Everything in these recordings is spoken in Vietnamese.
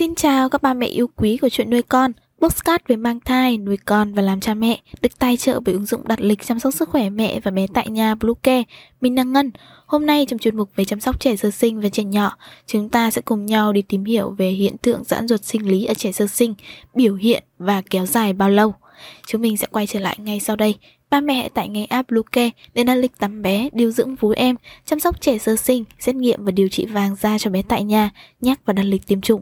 Xin chào các ba mẹ yêu quý của chuyện nuôi con. Postcard về mang thai, nuôi con và làm cha mẹ được tài trợ bởi ứng dụng đặt lịch chăm sóc sức khỏe mẹ và bé tại nhà Bluecare. Mình là Ngân. Hôm nay trong chuyên mục về chăm sóc trẻ sơ sinh và trẻ nhỏ, chúng ta sẽ cùng nhau đi tìm hiểu về hiện tượng giãn ruột sinh lý ở trẻ sơ sinh, biểu hiện và kéo dài bao lâu. Chúng mình sẽ quay trở lại ngay sau đây Ba mẹ tại ngày app Luke để đặt lịch tắm bé, điều dưỡng vú em, chăm sóc trẻ sơ sinh, xét nghiệm và điều trị vàng da cho bé tại nhà, nhắc và đặt lịch tiêm chủng.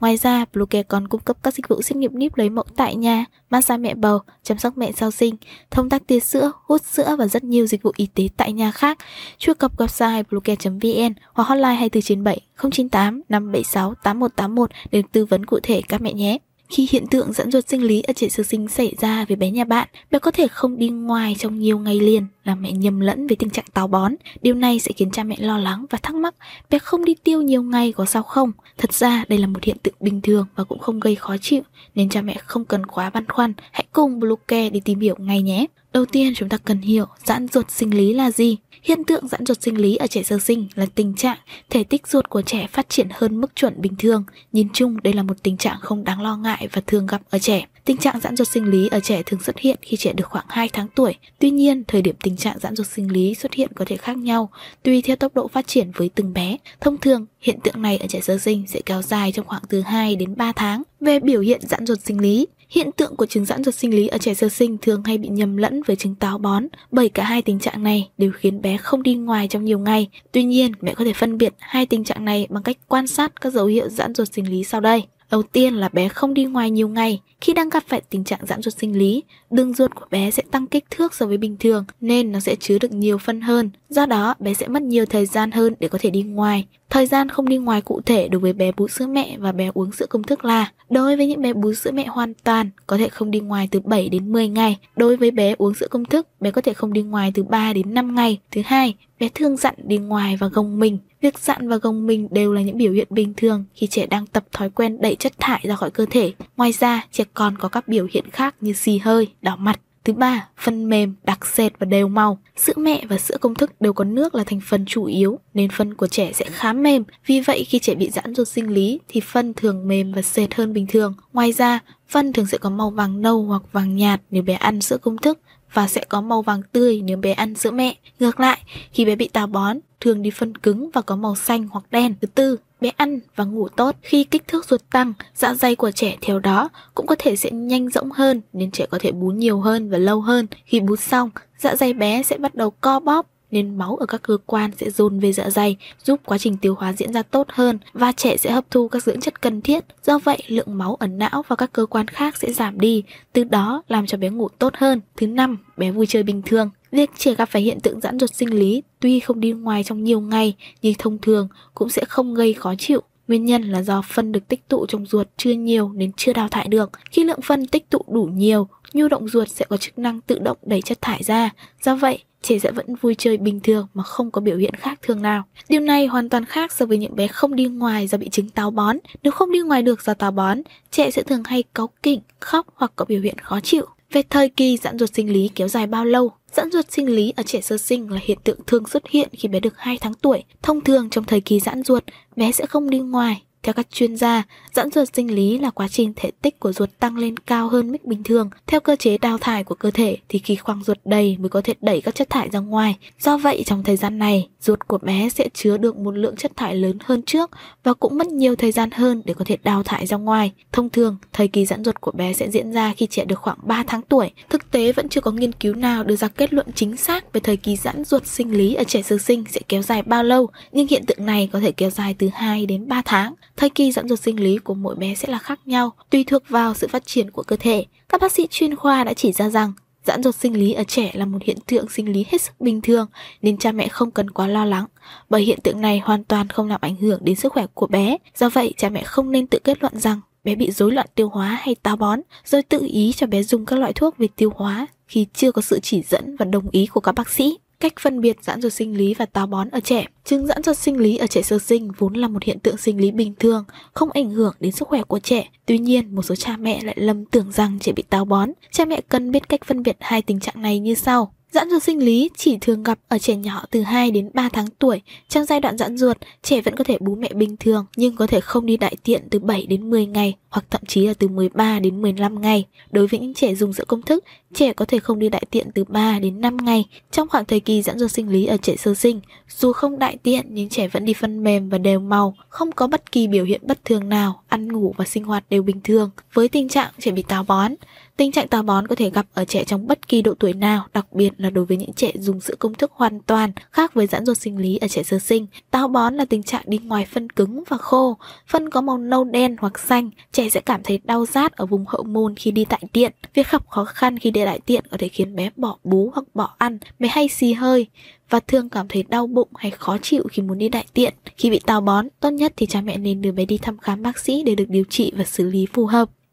Ngoài ra, Bluecare còn cung cấp các dịch vụ xét nghiệm níp lấy mẫu tại nhà, massage mẹ bầu, chăm sóc mẹ sau sinh, thông tắc tia sữa, hút sữa và rất nhiều dịch vụ y tế tại nhà khác. Truy cập website bluecare.vn hoặc hotline 2497 098 576 8181 để tư vấn cụ thể các mẹ nhé. Khi hiện tượng dẫn ruột sinh lý ở trẻ sơ sinh xảy ra với bé nhà bạn, bé có thể không đi ngoài trong nhiều ngày liền, làm mẹ nhầm lẫn với tình trạng táo bón. Điều này sẽ khiến cha mẹ lo lắng và thắc mắc bé không đi tiêu nhiều ngày có sao không? Thật ra đây là một hiện tượng bình thường và cũng không gây khó chịu, nên cha mẹ không cần quá băn khoăn. Hãy cùng Bluecare đi tìm hiểu ngay nhé. Đầu tiên chúng ta cần hiểu giãn ruột sinh lý là gì. Hiện tượng giãn ruột sinh lý ở trẻ sơ sinh là tình trạng thể tích ruột của trẻ phát triển hơn mức chuẩn bình thường. Nhìn chung đây là một tình trạng không đáng lo ngại và thường gặp ở trẻ. Tình trạng giãn ruột sinh lý ở trẻ thường xuất hiện khi trẻ được khoảng 2 tháng tuổi. Tuy nhiên, thời điểm tình trạng giãn ruột sinh lý xuất hiện có thể khác nhau, tùy theo tốc độ phát triển với từng bé. Thông thường, hiện tượng này ở trẻ sơ sinh sẽ kéo dài trong khoảng từ 2 đến 3 tháng. Về biểu hiện giãn ruột sinh lý, Hiện tượng của chứng giãn ruột sinh lý ở trẻ sơ sinh thường hay bị nhầm lẫn với chứng táo bón, bởi cả hai tình trạng này đều khiến bé không đi ngoài trong nhiều ngày. Tuy nhiên, mẹ có thể phân biệt hai tình trạng này bằng cách quan sát các dấu hiệu giãn ruột sinh lý sau đây. Đầu tiên là bé không đi ngoài nhiều ngày. Khi đang gặp phải tình trạng giãn ruột sinh lý, đường ruột của bé sẽ tăng kích thước so với bình thường nên nó sẽ chứa được nhiều phân hơn. Do đó, bé sẽ mất nhiều thời gian hơn để có thể đi ngoài. Thời gian không đi ngoài cụ thể đối với bé bú sữa mẹ và bé uống sữa công thức là Đối với những bé bú sữa mẹ hoàn toàn, có thể không đi ngoài từ 7 đến 10 ngày. Đối với bé uống sữa công thức, bé có thể không đi ngoài từ 3 đến 5 ngày. Thứ hai, bé thương dặn đi ngoài và gồng mình. Việc dặn và gồng mình đều là những biểu hiện bình thường khi trẻ đang tập thói quen đẩy chất thải ra khỏi cơ thể. Ngoài ra, trẻ còn có các biểu hiện khác như xì hơi, đỏ mặt, Thứ ba, phân mềm, đặc sệt và đều màu. Sữa mẹ và sữa công thức đều có nước là thành phần chủ yếu nên phân của trẻ sẽ khá mềm. Vì vậy khi trẻ bị giãn ruột sinh lý thì phân thường mềm và sệt hơn bình thường. Ngoài ra, phân thường sẽ có màu vàng nâu hoặc vàng nhạt nếu bé ăn sữa công thức và sẽ có màu vàng tươi nếu bé ăn sữa mẹ. Ngược lại, khi bé bị táo bón, thường đi phân cứng và có màu xanh hoặc đen. Thứ tư, bé ăn và ngủ tốt. Khi kích thước ruột tăng, dạ dày của trẻ theo đó cũng có thể sẽ nhanh rỗng hơn nên trẻ có thể bú nhiều hơn và lâu hơn. Khi bú xong, dạ dày bé sẽ bắt đầu co bóp nên máu ở các cơ quan sẽ dồn về dạ dày, giúp quá trình tiêu hóa diễn ra tốt hơn và trẻ sẽ hấp thu các dưỡng chất cần thiết. Do vậy, lượng máu ở não và các cơ quan khác sẽ giảm đi, từ đó làm cho bé ngủ tốt hơn. Thứ năm, bé vui chơi bình thường. Việc trẻ gặp phải hiện tượng giãn ruột sinh lý tuy không đi ngoài trong nhiều ngày nhưng thông thường cũng sẽ không gây khó chịu. Nguyên nhân là do phân được tích tụ trong ruột chưa nhiều nên chưa đào thải được. Khi lượng phân tích tụ đủ nhiều, nhu động ruột sẽ có chức năng tự động đẩy chất thải ra. Do vậy, trẻ sẽ vẫn vui chơi bình thường mà không có biểu hiện khác thường nào. Điều này hoàn toàn khác so với những bé không đi ngoài do bị chứng táo bón. Nếu không đi ngoài được do táo bón, trẻ sẽ thường hay cáu kỉnh, khóc hoặc có biểu hiện khó chịu. Về thời kỳ giãn ruột sinh lý kéo dài bao lâu? Giãn ruột sinh lý ở trẻ sơ sinh là hiện tượng thường xuất hiện khi bé được 2 tháng tuổi. Thông thường trong thời kỳ giãn ruột, bé sẽ không đi ngoài, theo các chuyên gia, giãn ruột sinh lý là quá trình thể tích của ruột tăng lên cao hơn mức bình thường. Theo cơ chế đào thải của cơ thể thì khi khoang ruột đầy mới có thể đẩy các chất thải ra ngoài. Do vậy trong thời gian này, ruột của bé sẽ chứa được một lượng chất thải lớn hơn trước và cũng mất nhiều thời gian hơn để có thể đào thải ra ngoài. Thông thường, thời kỳ giãn ruột của bé sẽ diễn ra khi trẻ được khoảng 3 tháng tuổi. Thực tế vẫn chưa có nghiên cứu nào đưa ra kết luận chính xác về thời kỳ giãn ruột sinh lý ở trẻ sơ sinh sẽ kéo dài bao lâu, nhưng hiện tượng này có thể kéo dài từ 2 đến 3 tháng. Thời kỳ giãn ruột sinh lý của mỗi bé sẽ là khác nhau, tùy thuộc vào sự phát triển của cơ thể. Các bác sĩ chuyên khoa đã chỉ ra rằng giãn ruột sinh lý ở trẻ là một hiện tượng sinh lý hết sức bình thường nên cha mẹ không cần quá lo lắng bởi hiện tượng này hoàn toàn không làm ảnh hưởng đến sức khỏe của bé. Do vậy, cha mẹ không nên tự kết luận rằng bé bị rối loạn tiêu hóa hay táo bón rồi tự ý cho bé dùng các loại thuốc về tiêu hóa khi chưa có sự chỉ dẫn và đồng ý của các bác sĩ. Cách phân biệt giãn ruột sinh lý và táo bón ở trẻ. Chứng giãn ruột sinh lý ở trẻ sơ sinh vốn là một hiện tượng sinh lý bình thường, không ảnh hưởng đến sức khỏe của trẻ. Tuy nhiên, một số cha mẹ lại lầm tưởng rằng trẻ bị táo bón. Cha mẹ cần biết cách phân biệt hai tình trạng này như sau. Giãn ruột sinh lý chỉ thường gặp ở trẻ nhỏ từ 2 đến 3 tháng tuổi. Trong giai đoạn giãn ruột, trẻ vẫn có thể bú mẹ bình thường nhưng có thể không đi đại tiện từ 7 đến 10 ngày hoặc thậm chí là từ 13 đến 15 ngày. Đối với những trẻ dùng sữa công thức, trẻ có thể không đi đại tiện từ 3 đến 5 ngày trong khoảng thời kỳ giãn ruột sinh lý ở trẻ sơ sinh. Dù không đại tiện nhưng trẻ vẫn đi phân mềm và đều màu, không có bất kỳ biểu hiện bất thường nào, ăn ngủ và sinh hoạt đều bình thường. Với tình trạng trẻ bị táo bón, Tình trạng táo bón có thể gặp ở trẻ trong bất kỳ độ tuổi nào, đặc biệt là đối với những trẻ dùng sữa công thức hoàn toàn, khác với giãn ruột sinh lý ở trẻ sơ sinh. Táo bón là tình trạng đi ngoài phân cứng và khô, phân có màu nâu đen hoặc xanh, trẻ sẽ cảm thấy đau rát ở vùng hậu môn khi đi đại tiện. Việc gặp khó khăn khi đi đại tiện có thể khiến bé bỏ bú hoặc bỏ ăn, bé hay xì hơi và thường cảm thấy đau bụng hay khó chịu khi muốn đi đại tiện. Khi bị táo bón, tốt nhất thì cha mẹ nên đưa bé đi thăm khám bác sĩ để được điều trị và xử lý phù hợp.